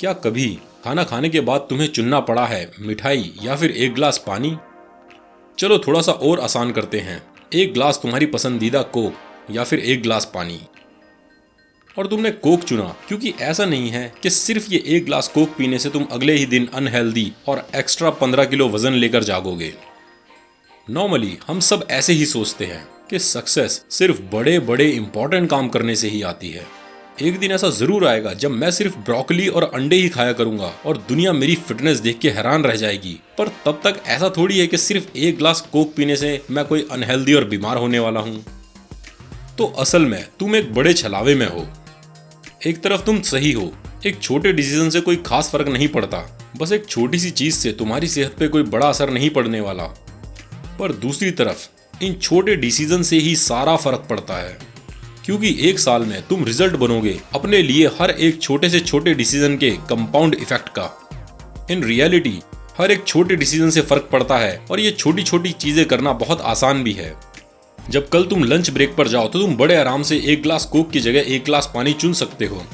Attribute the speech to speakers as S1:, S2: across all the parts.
S1: क्या कभी खाना खाने के बाद तुम्हें चुनना पड़ा है, मिठाई या फिर एक गिलास पानी? चलो थोड़ा सा और आसान करते हैं। एक गिलास तुम्हारी पसंदीदा कोक या फिर एक गिलास पानी। और तुमने कोक चुना, क्योंकि ऐसा नहीं है कि सिर्फ़ ये एक गिलास कोक पीने से तुम अगले ही दिन अनहेल्दी और एक्स्ट्रा पंद्रह किलो वज़न लेकर जागोगे। नॉर्मली हम सब ऐसे ही सोचते हैं कि सक्सेस सिर्फ़ बड़े बड़े इंपॉर्टेंट काम करने से ही आती है। एक दिन ऐसा ज़रूर आएगा जब मैं सिर्फ़ ब्रोकली और अंडे ही खाया करूँगा और दुनिया मेरी फिटनेस देख के हैरान रह जाएगी। पर तब तक ऐसा थोड़ी है कि सिर्फ़ एक ग्लास कोक पीने से मैं कोई अनहेल्दी और बीमार होने वाला हूँ। तो असल में तुम एक बड़े छलावे में हो। एक तरफ़ तुम सही हो, एक छोटे डिसीज़न से कोई खास फ़र्क नहीं पड़ता। बस एक छोटी सी चीज़ से तुम्हारी सेहत पे कोई बड़ा असर नहीं पड़ने वाला। पर दूसरी तरफ़ इन छोटे डिसीज़न से ही सारा फ़र्क पड़ता है। क्योंकि एक साल में तुम रिज़ल्ट बनोगे अपने लिए हर एक छोटे से छोटे डिसीज़न के कंपाउंड इफ़ेक्ट का। इन रियलिटी, हर एक छोटे डिसीज़न से फ़र्क पड़ता है और ये छोटी छोटी चीज़ें करना बहुत आसान भी है। जब कल तुम लंच ब्रेक पर जाओ तो तुम बड़े आराम से एक ग्लास कोक की जगह एक ग्लास पानी चुन सकते हो।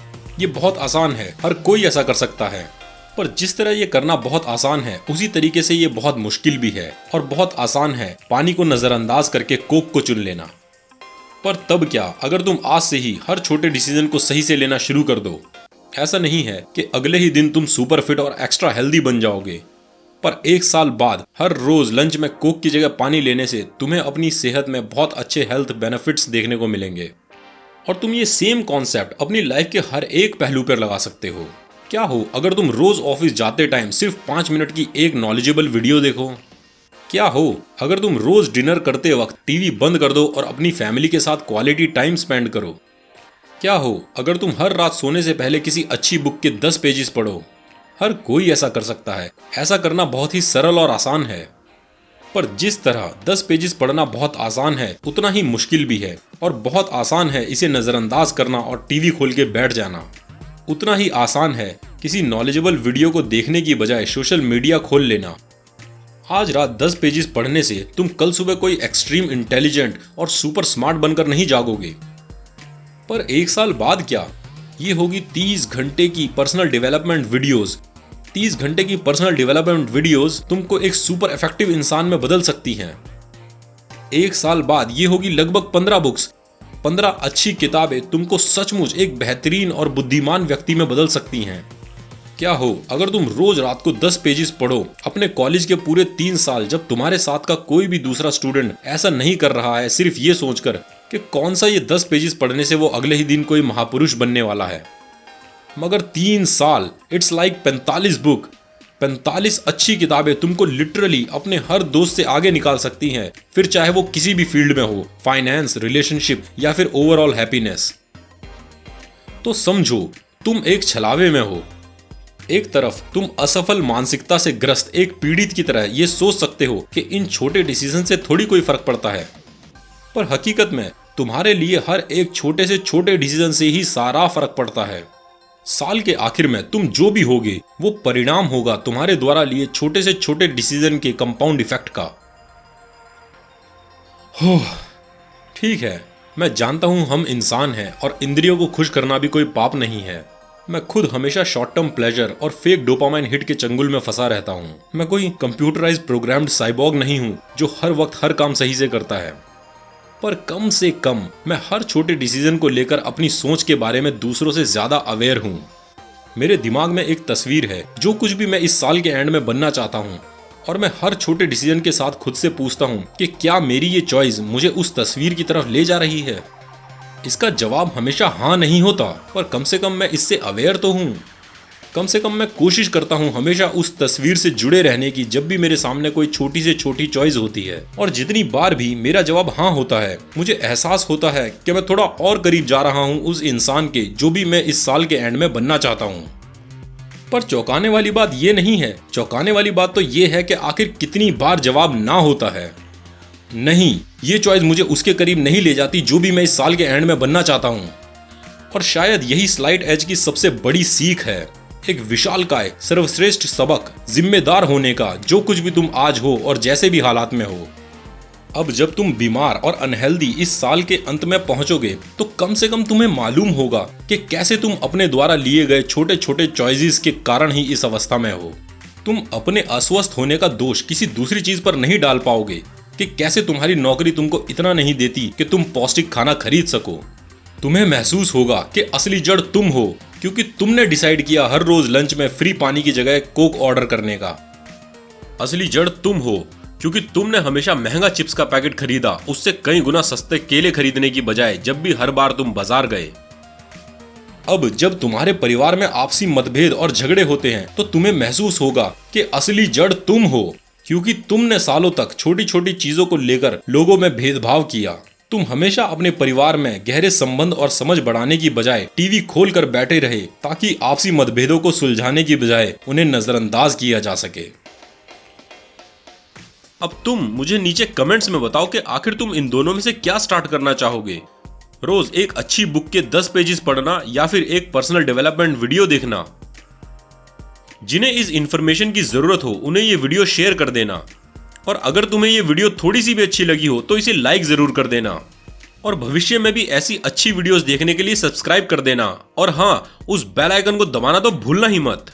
S1: ये बहुत आसान है, हर कोई ऐसा कर सकता है। पर जिस तरह ये करना बहुत आसान है, उसी तरीके से ये बहुत मुश्किल भी है और बहुत आसान है पानी को नजरअंदाज करके कोक को चुन लेना। पर तब क्या? अगर तुम आज से ही हर छोटे डिसीज़न को सही से लेना शुरू कर दो। ऐसा नहीं है कि अगले ही दिन तुम सुपर फिट और एक्स्ट्रा हेल्दी बन जाओगे। पर एक साल बाद, हर रोज लंच में कोक की जगह पानी लेने से तुम्हें अपनी सेहत में बहुत अच्छे हेल्थ बेनिफिट्स देखने को मिलेंगे। और तुम ये सेम कॉन्सेप्ट अपनी लाइफ के हर एक पहलू पर लगा सकते हो। क्या हो, अगर तुम रोज ऑफ़िस जाते टाइम सिर्फ़ पाँच मिनट की एक नॉलेजेबल वीडियो देखो? क्या हो? अगर तुम रोज डिनर करते वक्त टीवी बंद कर दो और अपनी फैमिली के साथ क्वालिटी टाइम स्पेंड करो, क्या हो? अगर तुम हर रात सोने से पहले किसी अच्छी बुक के दस पेजेस पढ़ो, हर कोई ऐसा कर सकता है। ऐसा करना बहुत ही सरल और आसान है। पर जिस तरह 10 पेजेस पढ़ना बहुत आसान है, उतना ही मुश्किल भी है और बहुत आसान है इसे नज़रअंदाज करना और टीवी खोल के बैठ जाना। उतना ही आसान है किसी नॉलेजेबल वीडियो को देखने की बजाय सोशल मीडिया खोल लेना। आज रात 10 पेजेस पढ़ने से तुम कल सुबह कोई एक्सट्रीम इंटेलिजेंट और सुपर स्मार्ट बनकर नहीं जागोगे। पर एक साल बाद क्या? ये होगी 30 घंटे की पर्सनल डेवलपमेंट वीडियोस 30 घंटे की पर्सनल डेवलपमेंट वीडियोस तुमको एक सुपर इफ़ेक्टिव इंसान में बदल सकती हैं। एक साल बाद ये होगी लगभग 15 बुक्स 15 अच्छी किताबें तुमको सचमुच एक बेहतरीन और बुद्धिमान व्यक्ति में बदल सकती हैं। क्या हो? अगर तुम रोज रात को 10 पेजेस पढ़ो, अपने कॉलेज के पूरे तीन साल जब तुम्हारे साथ का कोई भी दूसरा स्टूडेंट ऐसा नहीं कर रहा है, सिर्फ़ ये सोचकर कि कौन सा ये दस पेजेस पढ़ने से वो अगले ही दिन कोई महापुरुष बनने वाला है। मगर तीन साल इट्स लाइक पैंतालीस बुक पैंतालीस अच्छी किताबें तुमको लिटरली अपने हर दोस्त से आगे निकाल सकती हैं, फिर चाहे वो किसी भी फ़ील्ड में हो फाइनेंस रिलेशनशिप या फिर ओवरऑल हैप्पीनेस तो समझो, तुम एक छलावे में हो एक तरफ़ तुम असफल मानसिकता से ग्रस्त एक पीड़ित की तरह ये सोच सकते हो कि इन छोटे डिसीज़न से थोड़ी कोई फ़र्क पड़ता है। पर हकीकत में, तुम्हारे लिए हर एक छोटे से छोटे डिसीज़न से ही सारा फ़र्क पड़ता है। साल के आखिर में तुम जो भी होगे, वो परिणाम होगा तुम्हारे द्वारा लिए छोटे से छोटे डिसीज़न के कंपाउंड इफ़ेक्ट का। हो ठीक है। मैं जानता हूँ हम इंसान हैं और इंद्रियों को खुश करना भी कोई पाप नहीं है। मैं खुद हमेशा शॉर्ट टर्म प्लेजर और फेक डोपामाइन हिट के चंगुल में फंसा रहता हूँ। मैं कोई कंप्यूटराइज प्रोग्राम्ड साइबॉग नहीं हूँ, जो हर वक्त हर काम सही से करता है। पर कम से कम, मैं हर छोटे डिसीज़न को लेकर अपनी सोच के बारे में दूसरों से ज़्यादा अवेयर हूँ। मेरे दिमाग में एक तस्वीर है, जो कुछ भी मैं इस साल के एंड में बनना चाहता हूँ। और मैं हर छोटे डिसीज़न के साथ खुद से पूछता हूँ कि क्या मेरी ये चॉइस मुझे उस तस्वीर की तरफ़ ले जा रही है? इसका जवाब हमेशा हाँ नहीं होता, पर कम से कम मैं इससे अवेयर तो हूँ। कम से कम मैं कोशिश करता हूँ हमेशा उस तस्वीर से जुड़े रहने की जब भी मेरे सामने कोई छोटी से छोटी चॉइस होती है। और जितनी बार भी मेरा जवाब हाँ होता है, मुझे एहसास होता है कि मैं थोड़ा और करीब जा रहा हूँ उस इंसान के जो भी मैं इस साल के एंड में बनना चाहता हूँ। पर चौंकाने वाली बात ये नहीं है। चौंकाने वाली बात तो ये है कि आखिर कितनी बार जवाब ना होता है। नहीं, ये चॉइस मुझे उसके करीब नहीं ले जाती जो भी मैं इस साल के एंड में बनना चाहता हूँ। और शायद यही स्लाइड एज की सबसे बड़ी सीख है। एक विशाल काय सर्वश्रेष्ठ सबक, जिम्मेदार होने का, जो कुछ भी तुम आज हो और जैसे भी हालात में हो। अब जब तुम बीमार और अनहेल्दी इस साल के अंत में पहुंचोगे तो कम से कम तुम्हें मालूम होगा कि कैसे तुम अपने द्वारा लिए गए छोटे छोटे चॉइसेस के कारण ही इस अवस्था में हो। तुम अपने अस्वस्थ होने का दोष किसी दूसरी चीज़ पर नहीं डाल पाओगे। कि कैसे तुम्हारी नौकरी तुमको इतना नहीं देती कि तुम पौष्टिक खाना खरीद सको। तुम्हें महसूस होगा कि असली जड़ तुम हो, क्योंकि तुमने डिसाइड किया हर रोज लंच में फ्री पानी की जगह कोक ऑर्डर करने का। असली जड़ तुम हो, क्योंकि तुमने हमेशा महँगा चिप्स का पैकेट खरीदा, उससे कई गुना सस्ते केले खरीदने की बजाय जब भी हर बार तुम बाज़ार गए। अब जब तुम्हारे परिवार में आपसी मतभेद और झगड़े होते हैं तो तुम्हें महसूस होगा कि असली जड़ तुम हो। क्योंकि तुमने सालों तक छोटी छोटी चीज़ों को लेकर लोगों में भेदभाव किया। तुम हमेशा अपने परिवार में गहरे संबंध और समझ बढ़ाने की बजाय टीवी खोल कर बैठे रहे ताकि आपसी मतभेदों को सुलझाने की बजाय उन्हें नजरअंदाज किया जा सके। अब तुम मुझे नीचे कमेंट्स में बताओ कि आखिर तुम इन दोनों में से क्या स्टार्ट करना चाहोगे। रोज एक अच्छी बुक के दस पेजेस पढ़ना या फिर एक पर्सनल डेवलपमेंट वीडियो देखना। जिन्हें इस इंफॉर्मेशन की ज़रूरत हो, उन्हें ये वीडियो शेयर कर देना। और अगर तुम्हें ये वीडियो थोड़ी सी भी अच्छी लगी हो तो इसे लाइक ज़रूर कर देना। और भविष्य में भी ऐसी अच्छी वीडियोस देखने के लिए सब्सक्राइब कर देना। और हाँ उस बेल आइकन को दबाना तो भूलना ही मत।